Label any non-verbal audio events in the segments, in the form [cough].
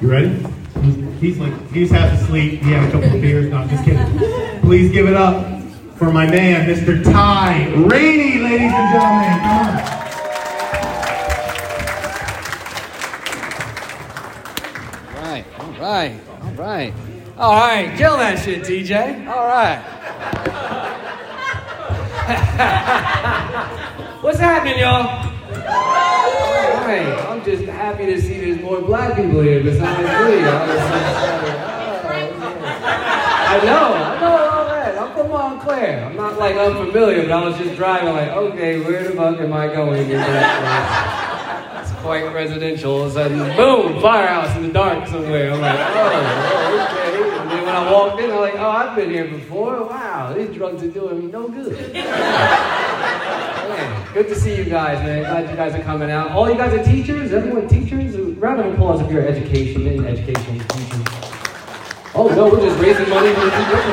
You ready? He's, like, he's half asleep. He had a couple of beers. No, I'm just kidding. Please give it up for my man, Mr. Ty Raney, ladies and gentlemen. Come on. All right, all right, all right. All right, kill that shit, TJ. All right. [laughs] What's happening, y'all? All right, happy to see there's more black people here besides me. y'all. [laughs] Oh, I know, I know all that. I'm from Montclair. I'm not like unfamiliar, but I was just driving like, okay, where the fuck am I going in that? It's quite residential. All of a sudden, boom, firehouse in the dark somewhere. I'm like, oh, okay. And then when I walked in, I'm like, oh, I've been here before. Wow, these drugs are doing me no good. Good to see you guys, man. Glad you guys are coming out. All you guys are teachers? Everyone teachers? A round of applause if you're education in education teachers. Oh no, we're just raising money for the teachers.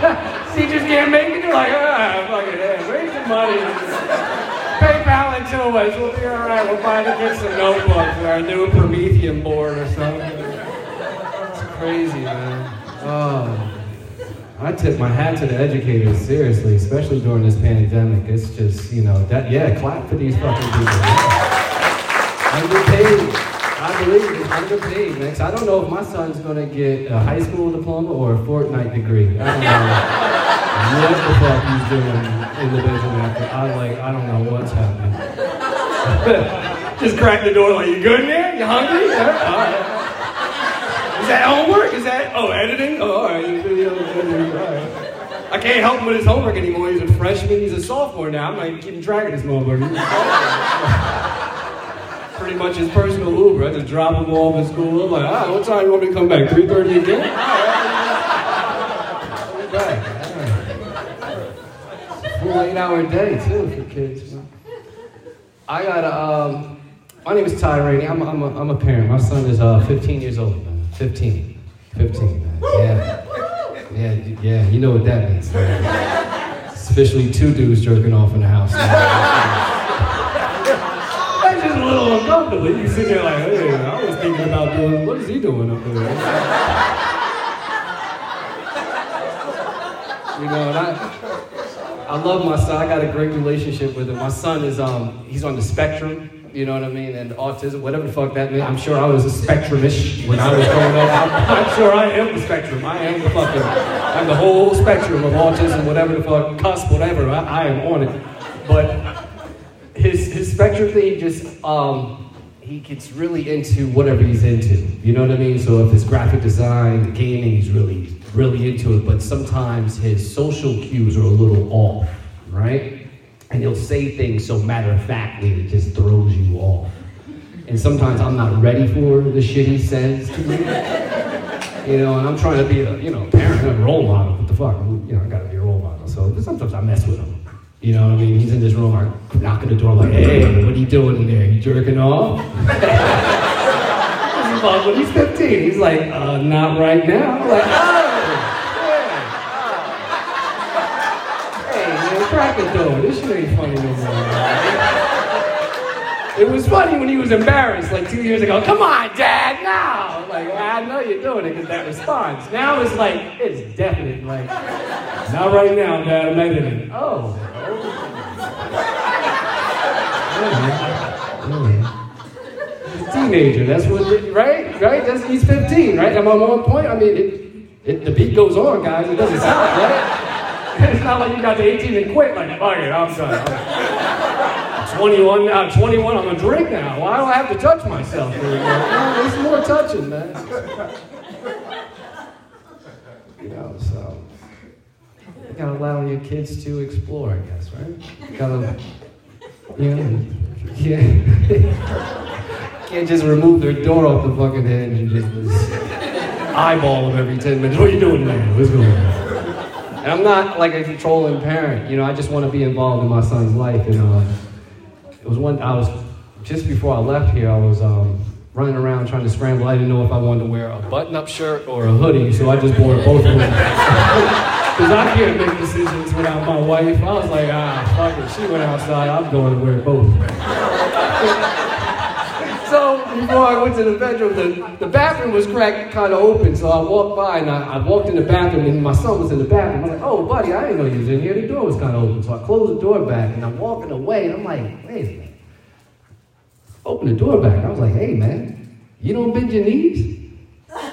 The [laughs] teachers can't make it. They're like, ah, fuck it, yeah, raising money. PayPal it to us. We'll be all right. We'll buy the kids some notebooks or our new Promethean board or something. It's crazy, man. Oh. I tip my hat to the educators, seriously, especially during this pandemic. It's just, you know, that, yeah, clap for these fucking people. Yeah. Underpaid. I believe it's underpaid, man. I don't know if my son's gonna get a high school diploma or a Fortnite degree. I don't know what the fuck he's doing in the basement after. I like, I don't know what's happening. [laughs] just crack the door like, you good in there? You hungry? Yeah, all right. Is that homework? Is that oh editing? Oh, all right. I can't help him with his homework anymore. He's a freshman. He's a sophomore now. I'm not even keeping track of this motherfucker. Pretty much his personal Uber. I just drop him off at school. I'm like, ah, what time you want me to come back? 3:30 again? All right. All right. Full eight-hour day too for kids. I got a. Um, my name is Ty Raney. I'm, I'm, a, I'm a parent. My son is uh, 15 years old. Man. 15. 15. Man. Yeah. Yeah, yeah. You know what that means. Man. It's officially two dudes jerking off in the house. [laughs] That's just a little uncomfortable. You sit there like, hey, I was thinking about doing. What is he doing up there? You know, and I. I love my son. I got a great relationship with him. My son is um he's on the spectrum. You know what I mean? And autism, whatever the fuck that means. I'm sure I was a spectrumish when I was growing up. I'm, I'm sure I am the spectrum. I am the fucking I'm the whole spectrum of autism, whatever the fuck, cusp, whatever. I, I am on it. But his his spectrum thing just um he gets really into whatever he's into. You know what I mean? So if it's graphic design, gaming, he's really really into it. But sometimes his social cues are a little off, right? And he'll say things so matter of factly it just throws you off. And sometimes I'm not ready for the shit he says to me. You know, and I'm trying to be a you know parent, a role model. What the fuck? You know, I gotta be a role model. So sometimes I mess with him. You know what I mean? He's in this room, I knock on the door like, hey, what are you doing in there? You jerking off? [laughs] This when he's 15. He's like, uh, not right now. I'm like, yeah. Hey, the door. This shit ain't funny no more. It was funny when he was embarrassed like two years ago. Come on, Dad, now. Like, I know you're doing it because that response. Now it's like, it's definite. Like, not right now, Dad, I'm editing. Oh. He's a teenager. That's what, it- right? Right? That's, he's 15, right? I'm on point? I mean, it, it, the beat goes on, guys. It doesn't stop, right? [laughs] It's not like you got to 18 and quit. Like, fuck it, I'm sorry. I'm 21 now. 21, I'm a drink now. Why do I have to touch myself? No, there's more touching, man. You know, so you gotta allow your kids to explore, I guess, right? You gotta, you know, yeah. [laughs] Can't just remove their door off the fucking hinge and just eyeball them every 10 minutes. What are you doing, man? What's going on? And I'm not like a controlling parent, you know, I just want to be involved in my son's life. And uh, it was one, I was, just before I left here, I was um, running around trying to scramble. I didn't know if I wanted to wear a button up shirt or a hoodie, so I just wore both of them. [laughs] Because I can't make decisions without my wife. I was like, ah, fuck it. She went outside, I'm going to wear both. [laughs] so before I went to the bedroom, the, the bathroom was cracked kind of open. So I walked by and I, I, walked in the bathroom and my son was in the bathroom. I'm like, oh, buddy, I didn't know you was in here. The door was kind of open. So I closed the door back and I'm walking away and I'm like, wait a minute. Open the door back. I was like, hey, man, you don't bend your knees? Oh,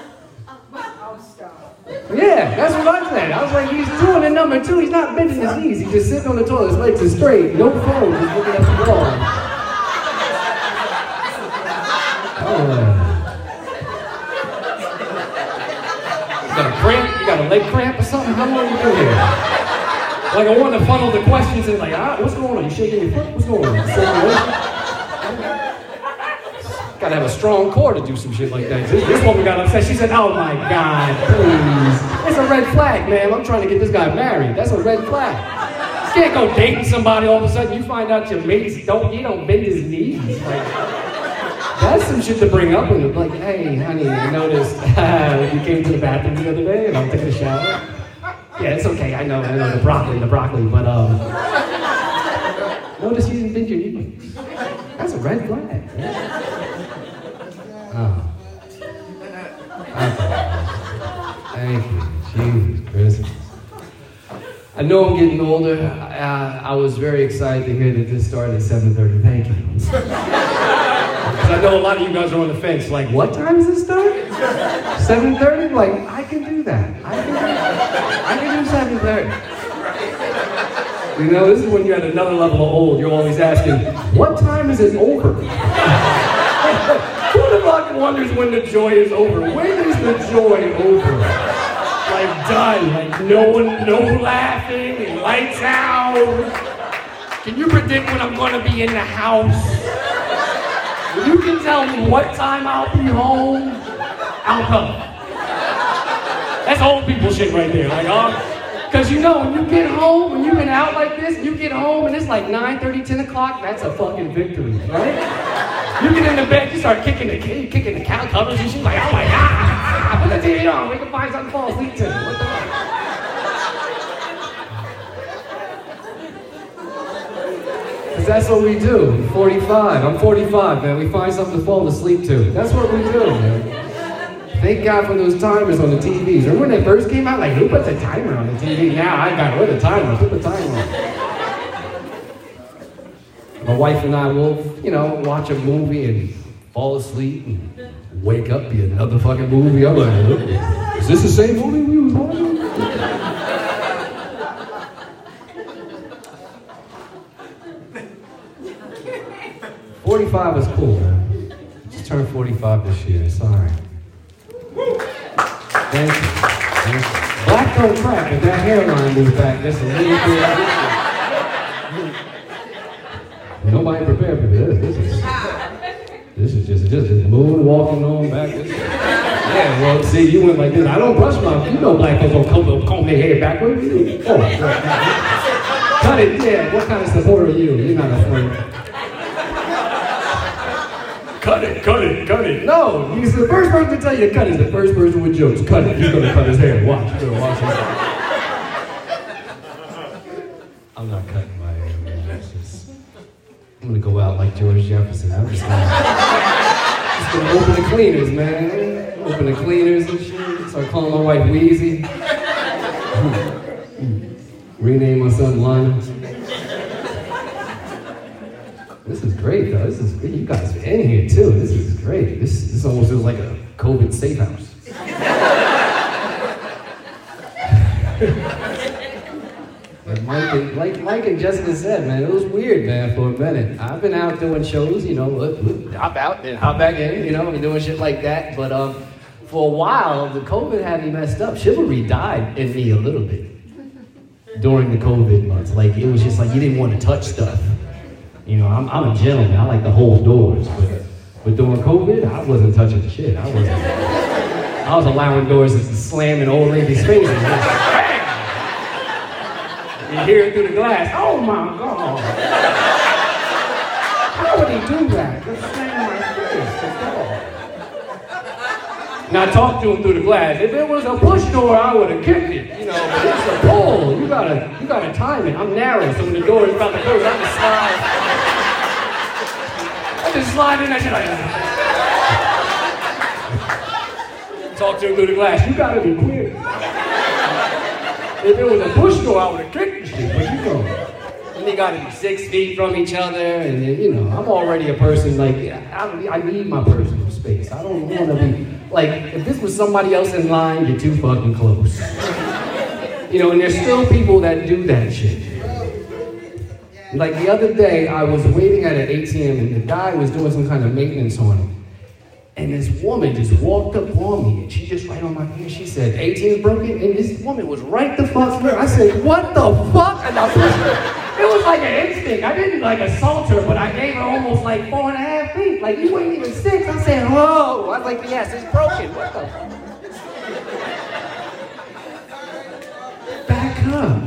yeah, that's what I said. I was like, he's doing it number two. He's not bending his knees. He's just sitting on the toilet. His legs are straight. No phone. He's looking at the wall. You got a cramp? You got a leg cramp or something? How long are you doing here? Like, I want to funnel the questions in, like, ah, what's going on? You shaking your foot? What's going on? Gotta have a strong core to do some shit like that. This, this woman got upset. She said, Oh my God, please. It's a red flag, man. I'm trying to get this guy married. That's a red flag. You can't go dating somebody all of a sudden you find out your mates don't you don't bend his knees. Like that's some shit to bring up and like, hey, honey, I noticed [laughs] you came to the bathroom the other day and I'm taking a shower. Yeah, it's okay. I know, I know the broccoli, the broccoli, but um, notice you didn't bend your knees. That's a red flag. Man. Oh. Thank you. Jesus Christmas. I know I'm getting older. I, I, was very excited to hear that this started at 7.30. Thank you. Because I know a lot of you guys are on the fence. Like, what time is this start? 7.30? Like, I can do that. I can do, I can do 7.30. You know, this is when you're at another level of old. You're always asking, what time is it over? Who the fuck wonders when the joy is over? When is the joy over? Like done. Like no one, no laughing, lights out. Can you predict when I'm gonna be in the house? You can tell me what time I'll be home. I'll come. That's old people shit right there. Like, uh, oh. Because you know, when you get home, when you've been out like this, you get home and it's like 9 30, 10 o'clock, that's a fucking victory, right? You get in the bed, you start kicking the kicking the cow covers, and she's like, oh my god, I put the TV on, we can find something to fall asleep to. That's what we do. 45. I'm 45, man. We find something to fall asleep to. That's what we do, man. Thank God for those timers on the TVs. Remember when they first came out? Like, who puts a timer on the TV? Now I got rid of timers. Put the timer on. My wife and I will, you know, watch a movie and fall asleep and wake up, be another fucking movie. I'm like, is this the same movie we was watching? Forty-five is cool, man. Just turned forty-five this year. Sorry. Thank you. Thank you. Black don't crack if that hairline moves back just a little bit. Nobody prepared for this. This is this is just just, just moon walking on back. This, yeah, well, see, you went like this. I don't brush my. You know, black folks don't comb, comb their hair backwards. Oh, cut it. Yeah. What kind of supporter are you? You're not a friend cut it, cut it, cut it. No, he's the first person to tell you cut it. The first person with jokes. Cut it. He's gonna cut his hair. Watch. He's gonna his hair. I'm not cutting my hair. Just, I'm gonna go out like George Jefferson. I'm just gonna, just gonna open the cleaners, man. Open the cleaners and shit. Start calling my wife Wheezy. [laughs] Hmm. Hmm. Rename my son Linus. This is great, though. This is great. You guys are in here too. This is great. This this almost feels like a COVID safe house. [laughs] like Mike and like Mike and Jessica said, man, it was weird, man, for a minute. I've been out doing shows, you know, hop out and hop back in, you know, and doing shit like that. But um, for a while, the COVID had me messed up. Chivalry died in me a little bit during the COVID months. Like it was just like you didn't want to touch stuff. You know, I'm, I'm a gentleman. I like to hold doors. But, but during COVID, I wasn't touching shit. I wasn't. I was allowing doors to slam in old ladies' faces. you hear it through the glass. Oh my God. How would he do that? Just slam my face. Now talk to him through the glass. If it was a push door, I would have kicked it. You know, but it's a pull. You gotta, you gotta time it. I'm narrow, so when the door is about to close, I can slide I just slide in that shit like Talk to him through the glass. You gotta be quick. If it was a push door, I would have kicked the shit, but you know. And they gotta be six feet from each other, and you know, I'm already a person like I, I need my personal space. I don't want to be like if this was somebody else in line, you're too fucking close. You know, and there's still people that do that shit. Like the other day, I was waiting at an ATM and the guy was doing some kind of maintenance on it. And this woman just walked up on me and she just right on my ear. She said, ATM's broken. And this woman was right the fuck there. I said, what the fuck? And I pushed her. Like an instinct. I didn't like assault her, but I gave her almost like four and a half feet. Like you ain't even six. I'm saying, whoa. I was like, yes, it's broken. What the fuck? Back up.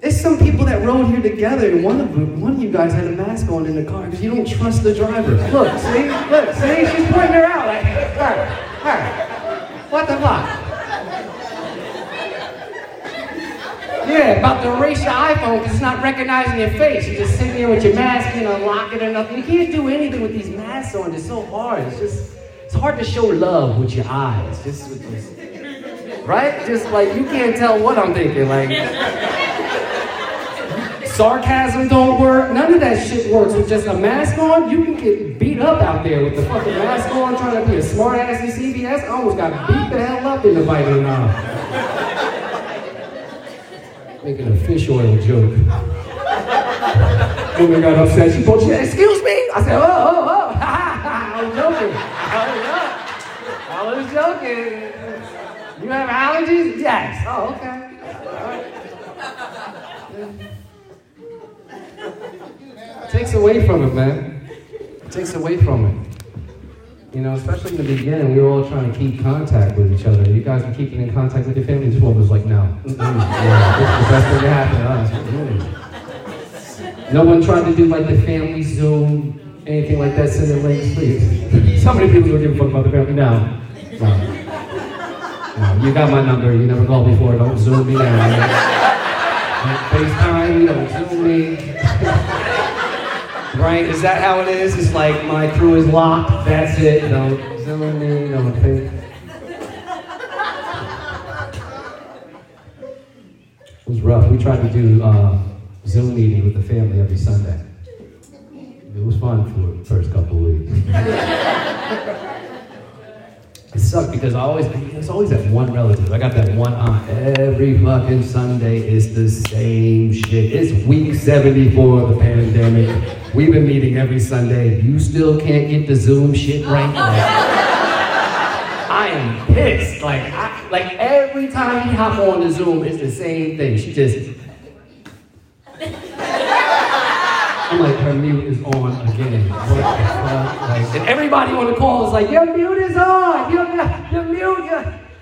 There's some people that rode here together, and one of them, one of you guys had a mask on in the car because you don't trust the driver. Look, see, look, see, she's pointing her out like, her, her, what the fuck? Yeah, about to erase your iPhone because it's not recognizing your face. You're just sitting there with your mask, you know, lock it or nothing. You can't do anything with these masks on. It's so hard. It's just, it's hard to show love with your eyes. Just with this, right? Just like you can't tell what I'm thinking. Like. Sarcasm don't work. None of that shit works with just a mask on. You can get beat up out there with the fucking mask on, trying to be a smart ass in CVS. I almost got beat the hell up in the vitamin aisle. Making a fish oil joke. Woman got upset. She pulled. She "Excuse me." I said, "Oh, oh, oh." [laughs] I was joking. I was joking. You have allergies? Yes. Oh, okay. takes away from it, man. Takes away from it. You know, especially in the beginning, we were all trying to keep contact with each other. You guys were keeping in contact with your family. This one was like, no. Mm-mm. Yeah, this is the best thing to us. Mm. No one tried to do like the family Zoom, anything like that, send the links, please. [laughs] so many people don't give a fuck about the family. No. No. no. You got my number. You never called before. Don't Zoom me now. FaceTime, don't Zoom me. [laughs] Right? Is that how it is? It's like my crew is locked. That's it. Don't zoom me. Don't think. It was rough. We tried to do uh, Zoom meeting with the family every Sunday. It was fun for the first couple of weeks. it sucked because I always, there's always that one relative. I got that one aunt. Every fucking Sunday is the same shit. It's week 74 of the pandemic. We've been meeting every Sunday. You still can't get the Zoom shit right? Like, I am pissed. Like, I, like every time we hop on the Zoom, it's the same thing. She just. I'm like, her mute is on again. Like, and everybody on the call is like, your mute is on. Your, your mute,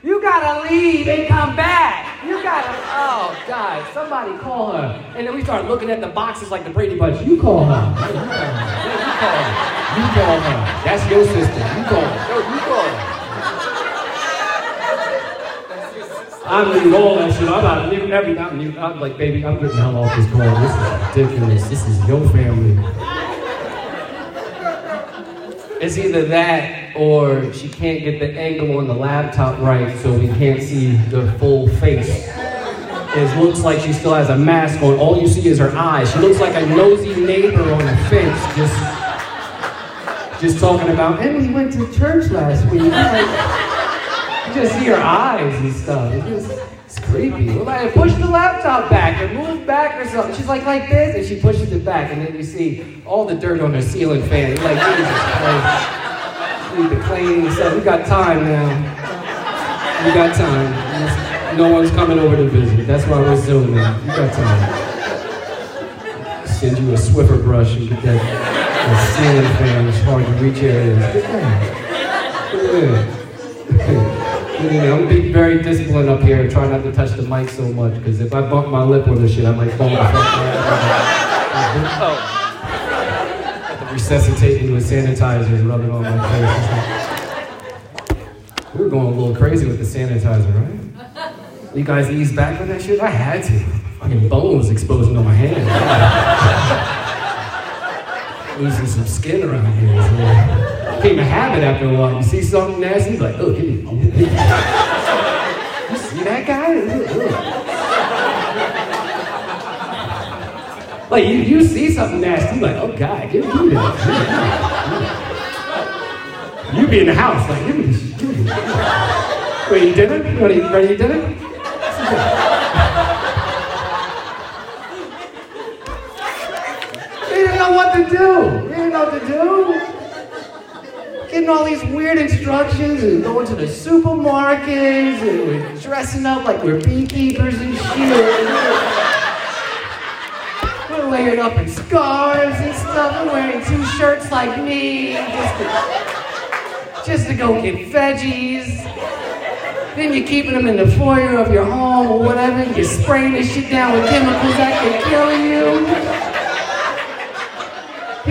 you gotta leave and come back. You gotta, oh God, somebody call her. And then we start looking at the boxes like the Brady Bunch. You call her. You call her. You call her. That's your sister. You call her. No, you call her. I'm leaving all that shit. I'm about to leave everything. I'm. I'm like, baby, I'm getting hell off this call. This is ridiculous. This is your family. It's either that or she can't get the angle on the laptop right so we can't see the full face. It looks like she still has a mask on. All you see is her eyes. She looks like a nosy neighbor on a fence just, just talking about, and we went to church last week. You just see her eyes and stuff. It's, just, it's creepy. Well, like, push the laptop back or move back or something. She's like, like this, and she pushes it back, and then you see all the dirt on her ceiling fan. You're like, Jesus Christ. We need to clean and stuff. We got time now. We got time. No one's coming over to visit. That's why we're zooming. You got time. Send you a Swiffer brush and get that, ceiling fan. It's hard to reach areas. Get I'm gonna be very disciplined up here and try not to touch the mic so much because if I bump my lip with this shit, I might fall the fuck out. Oh. [laughs] Have to resuscitate me with sanitizer and rub it on my face. We were going a little crazy with the sanitizer, right? You guys ease back on that shit? I had to. Fucking bone was exposing on my hand. [laughs] Losing some skin around here. Became a habit after a while. You see something nasty, like, oh, give me. [laughs] You see that guy? Like you, you see something nasty, you're like, oh God, give me that. [laughs] You be in the house, like, give me this. [laughs] Give you did it? Ready, you did it? They didn't know what to do. They didn't know what to do. Getting all these weird instructions and going to the supermarkets and we're dressing up like we're beekeepers and shit. We're layering up in scarves and stuff. We're wearing two shirts like me just to, just to go get veggies. Then you're keeping them in the foyer of your home or whatever. You're spraying this shit down with chemicals that can kill you.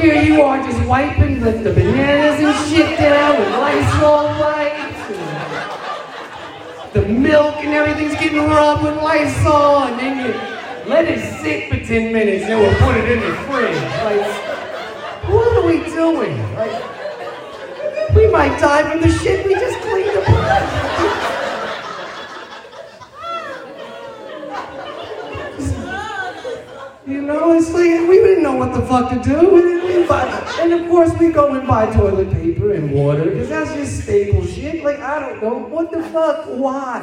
Here you are just wiping the, bananas and shit down with Lysol wipes. The milk and everything's getting rubbed with Lysol. And then you let it sit for 10 minutes and we'll put it in the fridge. Like, what are we doing? Like, we might die from the shit we just cleaned up. You know, it's like we didn't know what the fuck to do. And of course, we go and buy toilet paper and water because that's just staple shit. Like I don't know what the fuck, why?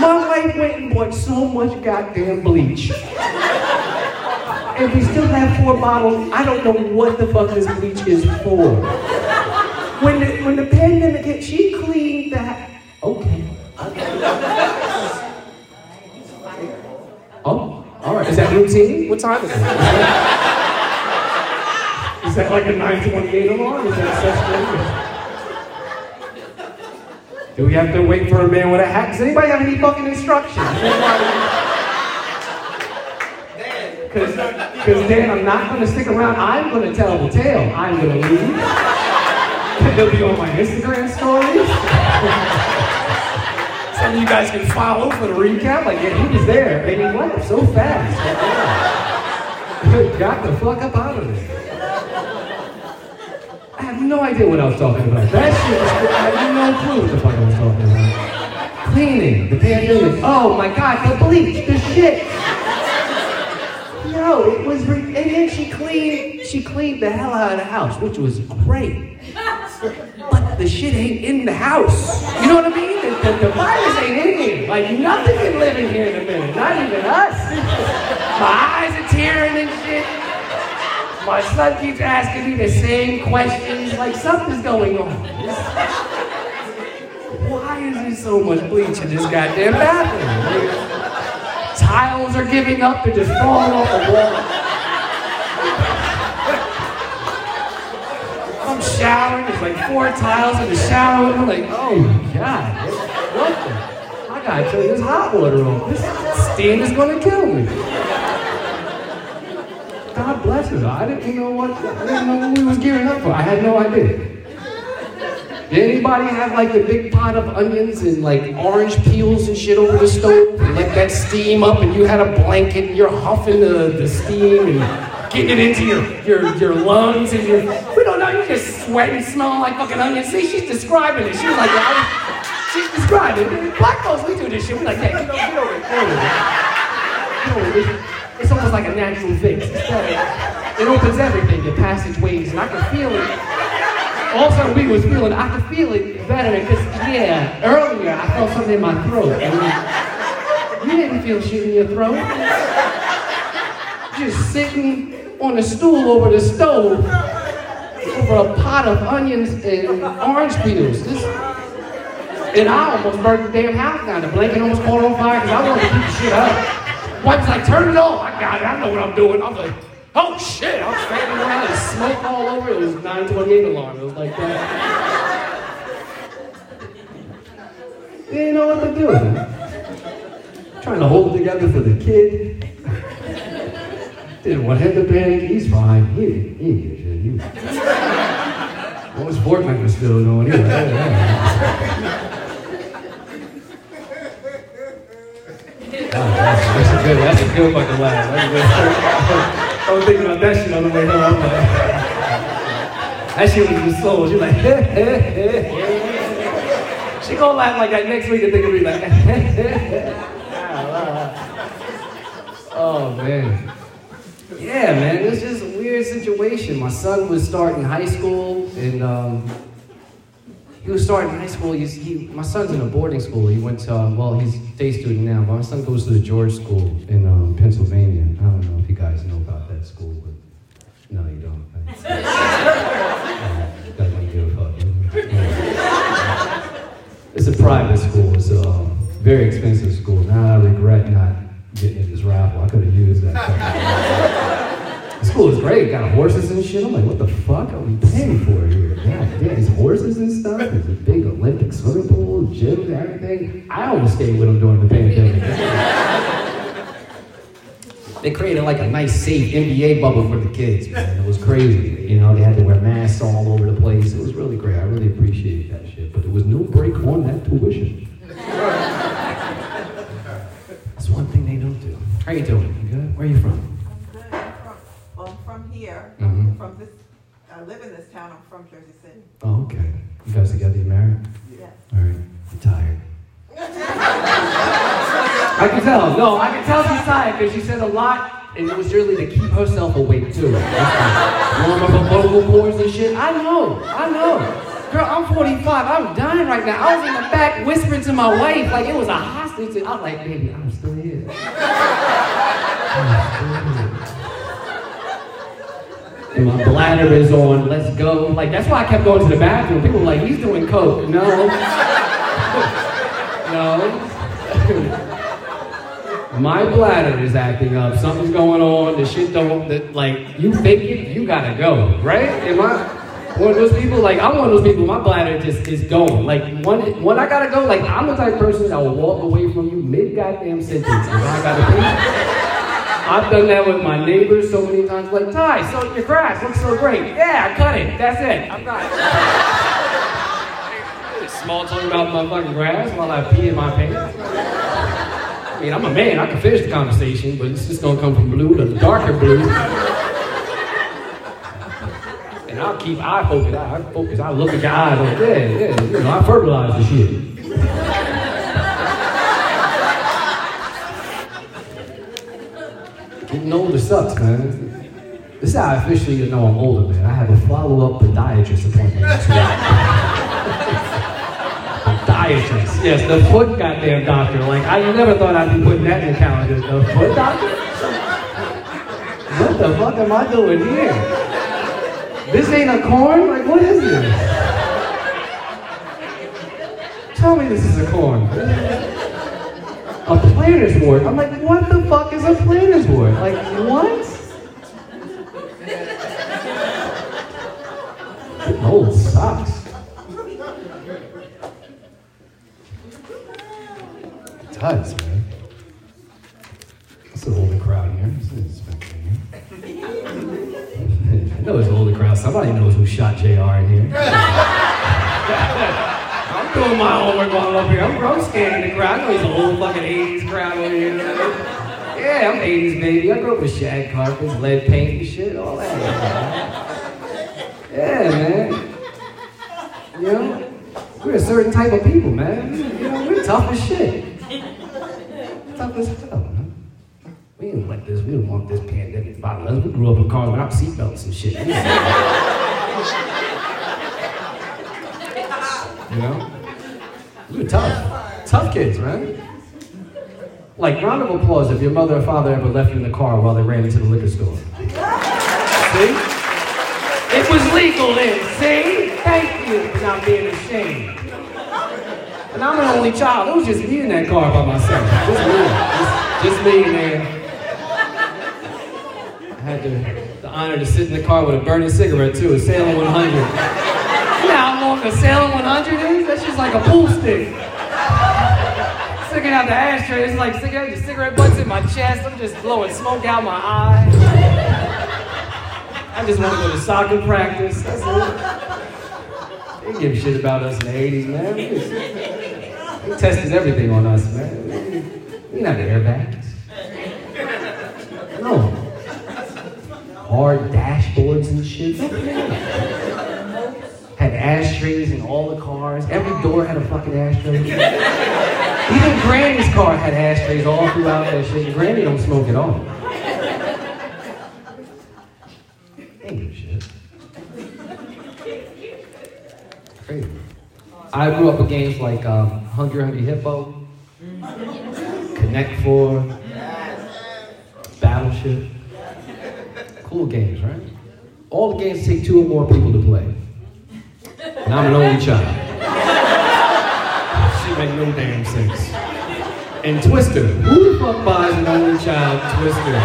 My wife went and bought so much goddamn bleach, and we still have four bottles. I don't know what the fuck this bleach is for. When the when the pandemic hit, she cleaned that. Okay. okay. Oh, all right. Is that routine? What time is it? That like a 928 alarm? Do we have to wait for a man with a hat? Does anybody have any fucking instructions? Because Dan, I'm not going to stick around. I'm going to tell the tale. I'm going to leave. They'll be on my Instagram stories. Some of you guys can follow for the recap. Like, yeah, he was there, and he left so fast. Got the fuck up out of there. Have no idea what I was talking about. That shit was, I have no clue what the fuck I was talking about. Cleaning, the pandemic. Oh my god, the bleach, the shit. No, it was, and then she cleaned, she cleaned the hell out of the house, which was great. But the shit ain't in the house. You know what I mean? The, the, the virus ain't in here. Like nothing can live in here in a minute. Not even us. My eyes are tearing and shit. My son keeps asking me the same questions. Like something's going on. Why is there so much bleach in this goddamn bathroom? Tiles are giving up. They're just falling off the wall. I'm showering, there's like four tiles in the shower, and I'm like, oh my god, what the? I gotta turn this hot water on. This steam is gonna kill me. God bless us. I didn't know what I didn't know what we was gearing up for. I had no idea. Did anybody have like a big pot of onions and like orange peels and shit over the stove? And let that steam up and you had a blanket and you're huffing the, the steam and getting it into your, your, your lungs and your we don't know, you're just sweating, smelling like fucking onions. See, she's describing it. She's like, was, she's describing it. Black folks, we do this shit. We like, yeah, it. Get over it. Get over it. It's- almost like a natural fix. It opens everything, your passageways, and I can feel it. All sudden, we was feeling, I could feel it better because, yeah, earlier I felt something in my throat. You didn't feel shit in your throat. Just sitting on a stool over the stove over a pot of onions and orange peels. This, and I almost burned the damn house down. The blanket almost caught on fire because I wanted to keep the shit up. Wife's like, turn it off. I got it. I know what I'm doing. I was like, oh shit. I'm standing around and smoke all over. It was 928 alarm. It was like that. They didn't know what to do. Trying to hold it together for the kid. Didn't want him to panic. He's fine. He, didn't- shit. Was, Fortnite was still going. He was, yeah, yeah. Oh, that's, that's a good, that's a good fucking laugh. That's a good, I was thinking about that shit on the way home. I'm like, That shit was just so. She like, [laughs] she gonna laugh like that next week and think it'll be like, [laughs] oh man. Yeah, man, it's just a weird situation. My son was starting high school, and um, he was starting high school. He's, he, my son's in a boarding school. He went to, uh, well, he's day student now, but my son goes to the George School in um, Pennsylvania. I don't know if you guys know about that school, but no, you don't. [laughs] It's a private school. It's a um, very expensive school. Now I regret not getting in this raffle. I could have used that. School is great. Got horses and shit. I'm like, what the fuck are we paying for here? Damn, there's horses and stuff. There's a big Olympic swimming pool, gym, everything. I almost stayed with them during the pandemic. they created like a nice, safe NBA bubble for the kids, man. It was crazy. You know, they had to wear masks all over the place. It was really great. I really appreciate that shit. But there was no break on that tuition. That's one thing they don't do. How you doing? You good? Where are you from? From this, I live in this town. I'm from Jersey City. Oh, okay. You guys together? You married? Yes. All right. I'm tired. I can tell. No, I can tell she's tired because she said a lot, and it was really to keep herself awake too. Warm up her vocal cords and shit. I know. I know. Girl, I'm 45. I'm dying right now. I was in the back whispering to my wife like it was a hostage. I was like, baby, I'm still here. I'm still here. And my bladder is on, let's go. Like, that's why I kept going to the bathroom. People were like, he's doing coke. No. [laughs] no. [laughs] my bladder is acting up. Something's going on. The shit don't, the, like, you fake it, you gotta go, right? Am I one of those people? Like, I'm one of those people, my bladder just is going. Like, when, when I gotta go, like, I'm the type of person that will walk away from you mid goddamn sentence. I gotta pee. I've done that with my neighbors so many times. Like, Ty, so your grass looks so great. Yeah, cut it. That's it. I'm not. Small talking about my fucking grass while I pee in my pants. I mean, I'm a man. I can finish the conversation, but it's just gonna come from blue to darker blue. And I'll keep eye focus. I focus. I look at your eyes. Like, yeah, yeah. You know, I fertilize the shit. Getting older sucks, man. This is how I officially know I'm older, man. I have a follow-up podiatrist appointment podiatrist. Yes, the foot goddamn doctor. Like, I never thought I'd be putting that in the calendar. The foot doctor? What the fuck am I doing here? This ain't a corn? Like, what is this? Tell me this is a corn. A planner's wart. I'm like, what the fuck is a planner's wart? Like, what? Old sucks. It does, man. It's an older crowd here. An inspection here. I know it's an older crowd. Somebody knows who shot JR in here. [laughs] Homework while I'm up here. I'm, I'm scanning the crowd. I know he's an old fucking 80s crowd over here. Yeah, I'm 80s baby. I grew up with shag carpets, lead paint and shit, all that. Yeah, man. You know, we're a certain type of people, man. You know, we're tough as shit. Tough as hell, man. We didn't let this, we didn't want this pandemic to bother us. We grew up with cars without seatbelts and shit. You know? Were tough. Tough kids, man. Like, round of applause if your mother or father ever left you in the car while they ran into the liquor store. See? It was legal then, see? Thank you for not being ashamed. And I'm an only child. It was just me in that car by myself. Just me. Just, just me, man. I had the, the honor to sit in the car with a burning cigarette, too, a Salem 100. You know how long a Salem 100 is? Just like a pool stick. Sticking out the ashtray, it's like cigarette, the cigarette butts in my chest. I'm just blowing smoke out my eyes. I just want to go to soccer practice. That's it. They didn't give a shit about us in the 80s, man. They tested everything on us, man. We have airbags. No. Hard dashboards and shit. Ashtrays in all the cars. Every door had a fucking ashtray. Even Granny's car had ashtrays all throughout that shit. Granny don't smoke at all. Ain't shit. Crazy. I grew up with games like um, Hungry Hungry Hippo, Connect Four, Battleship. Cool games, right? All the games take two or more people to play. And I'm an only child. she make no damn sense. And Twister. Who the fuck buys an only child Twister?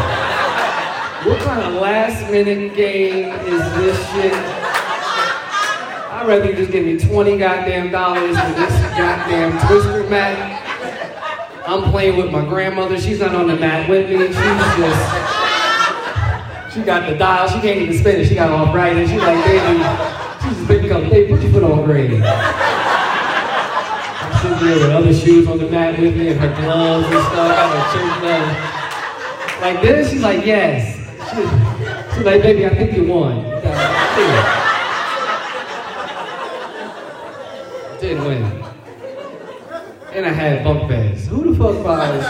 What kind of last minute game is this shit? I'd rather you just give me 20 goddamn dollars for this goddamn Twister mat. I'm playing with my grandmother. She's not on the mat with me. She's just. She got the dial. She can't even spin it. She got all bright. And she's like, baby, she's just picking up. Baby, put your foot. I'm sitting there with other shoes on the mat with me and her gloves and stuff. Got her church gloves. Like this, she's like, yes. She, she's like, baby, I think you won. Didn't win. And I had bunk beds. Who the fuck buys?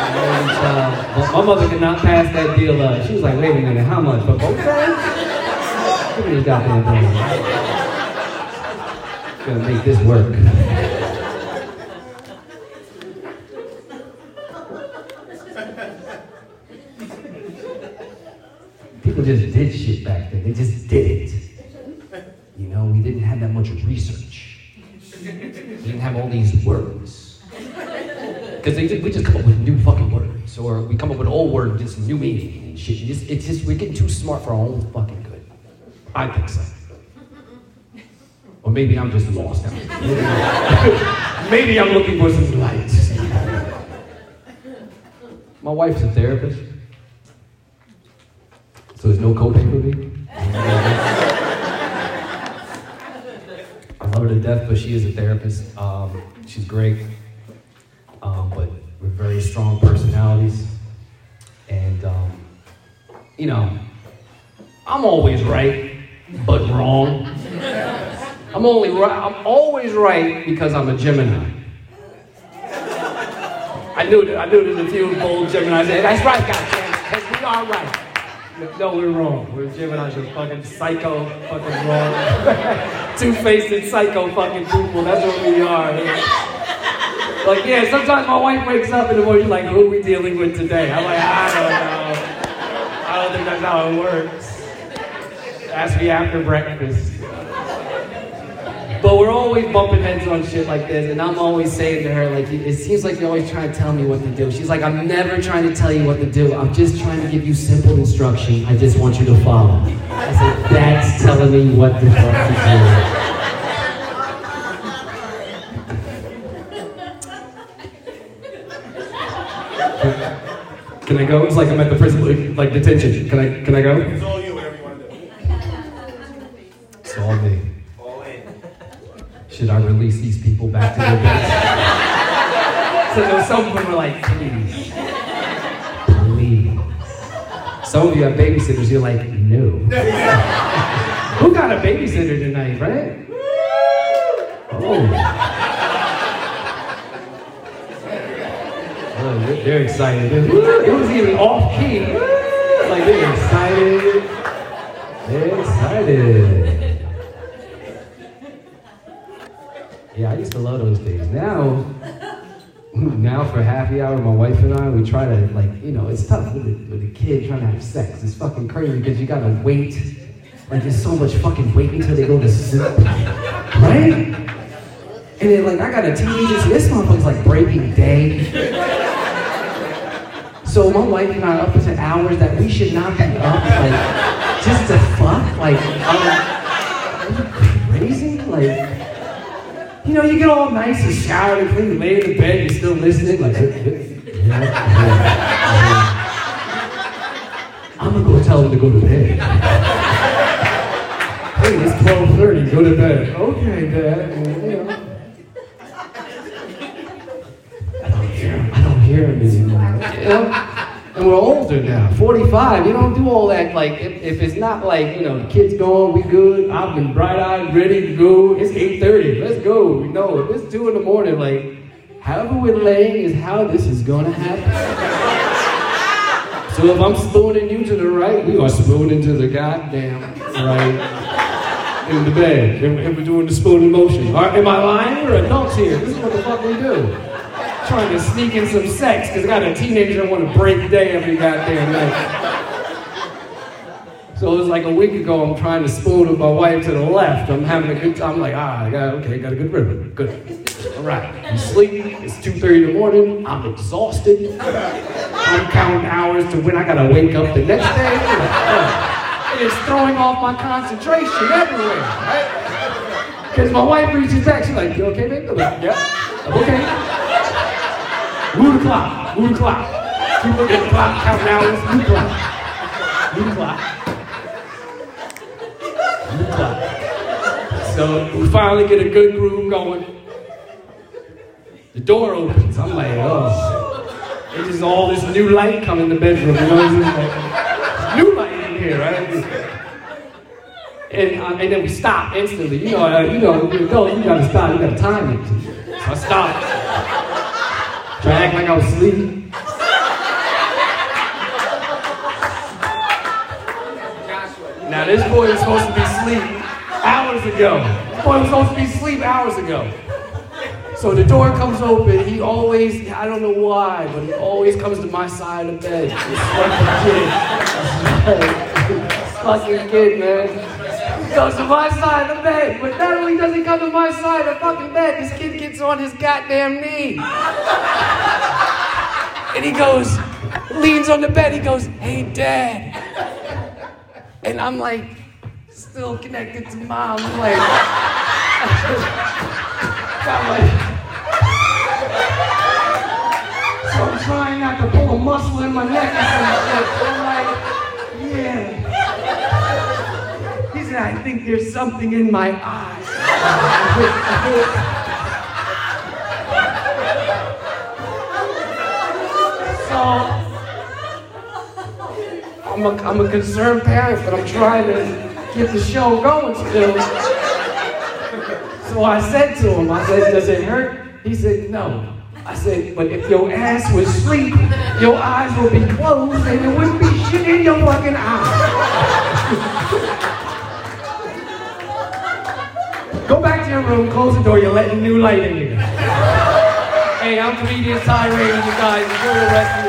But my mother could not pass that deal up. She was like, wait a minute, how much? For bunk beds? Give me these goddamn things. Gonna make this work. People just did shit back then. They just did it. You know, we didn't have that much research. We didn't have all these words. Because we just come up with new fucking words. Or we come up with old word, just new meaning and shit. You just, it's just, we're getting too smart for our own fucking good. I think so. Or maybe I'm just lost [laughs] maybe I'm looking for some light. My wife's a therapist. So there's no copay for me? I love her to death, but she is a therapist. Um, she's great. Um, but we're very strong personalities. And, um, you know, I'm always right, but wrong. I'm only right, I'm always right because I'm a Gemini. I knew that, I knew there's a few bold Geminis. Hey, That's right, goddamn, we are right. No, we're wrong. We're Gemini's are fucking psycho, fucking wrong. [laughs] Two-faced psycho fucking people. That's what we are. Like, yeah, sometimes my wife wakes up in the morning, like, who are we dealing with today? I'm like, I don't know. I don't think that's how it works. Ask me after breakfast. But we're always bumping heads on shit like this, and I'm always saying to her, like, it seems like you're always trying to tell me what to do. She's like, I'm never trying to tell you what to do. I'm just trying to give you simple instruction. I just want you to follow. I said, that's telling me what the fuck to do. Can I go? It's like I'm at the prison, like detention. Can I? Can I go? It's all you, whatever you want to do. It's all me. All in. Should I release these people back to their beds? so no, some of them were like, please, please. Some of you have babysitters. You're like, no. [laughs] Who got a babysitter tonight, right? Oh. Oh, they're- they're excited. It was even off key. Like they're excited. They're excited. Yeah, I used to those days. Now, now for happy hour, my wife and I, we try to like, you know, it's tough with a, with a kid trying to have sex. It's fucking crazy because you gotta wait. Like there's so much fucking waiting until they go to sleep, right? And then like I got a teenager, so this motherfucker's like breaking day. So my wife and I are up to hours that we should not be up, like just to fuck. Like, are, are you crazy? Like. You know, you get all nice and showered and clean, lay in the bed, you're still listening, like, I'm gonna go tell him to go to bed. hey, it's 12.30, go to bed. Okay, Dad. Well. I don't hear him. I don't hear him anymore. You? And we're older now, 45. You don't do all that. Like, if, if it's not like, you know, the kids going, we good. I've been bright eyed, ready to go. It's 8.30. Let's go. No, if it's 2 in the morning, like, however we're laying is how this is going to happen. so if I'm spooning you to the right, we are spooning to the goddamn right in the bed. And, we're doing the spooning motion. Are, am I lying? We're adults here. This is what the fuck we do trying to sneak in some sex because I got a teenager that want to break day every goddamn night. So it was like a week ago, I'm trying to spoon with my wife to the left. I'm having a good time. I'm like, ah, I got, okay, got a good rhythm. Good. All right. I'm sleeping. It's 2.30 in the morning. I'm exhausted. I'm counting hours to when I got to wake up the next day. Like, it's throwing off my concentration everywhere, right? Because my wife reaches back. She's like, you okay, babe? I'm like, yeah. I'm okay. Move the clock. Move the clock. Keep looking at the clock, counting hours. Move the clock. Move the clock. The clock. So we finally get a good groove going. The door opens. I'm like, oh. It's just all this new light coming in the bedroom. You know, like, new light in here, right? And, uh, and then we stop instantly. You know, uh, you know, you know, you gotta stop. You gotta time it. So I stop. Act like I was sleeping. Now this boy was supposed to be asleep hours ago. This boy was supposed to be asleep hours ago. So the door comes open. He always, I don't know why, but he always comes to my side of the bed. This fucking kid. fucking kid, man goes to my side of the bed. But not only does he come to my side of the fucking bed, this kid gets on his goddamn knee. And he goes, leans on the bed, he goes, hey, dad. And I'm like, still connected to mom. I'm like, I'm like, so I'm trying not to pull a muscle in my neck I'm like, yeah. I think there's something in my eyes. so I'm a, I'm a concerned parent, but I'm trying to get the show going still. So I said to him, I said, does it hurt? He said, no. I said, but if your ass was asleep, your eyes would be closed and there wouldn't be shit in your fucking eyes. [laughs] Room, close the door, you're letting new light in here. hey, I'm comedian Ty Raney, you guys. Enjoy the rest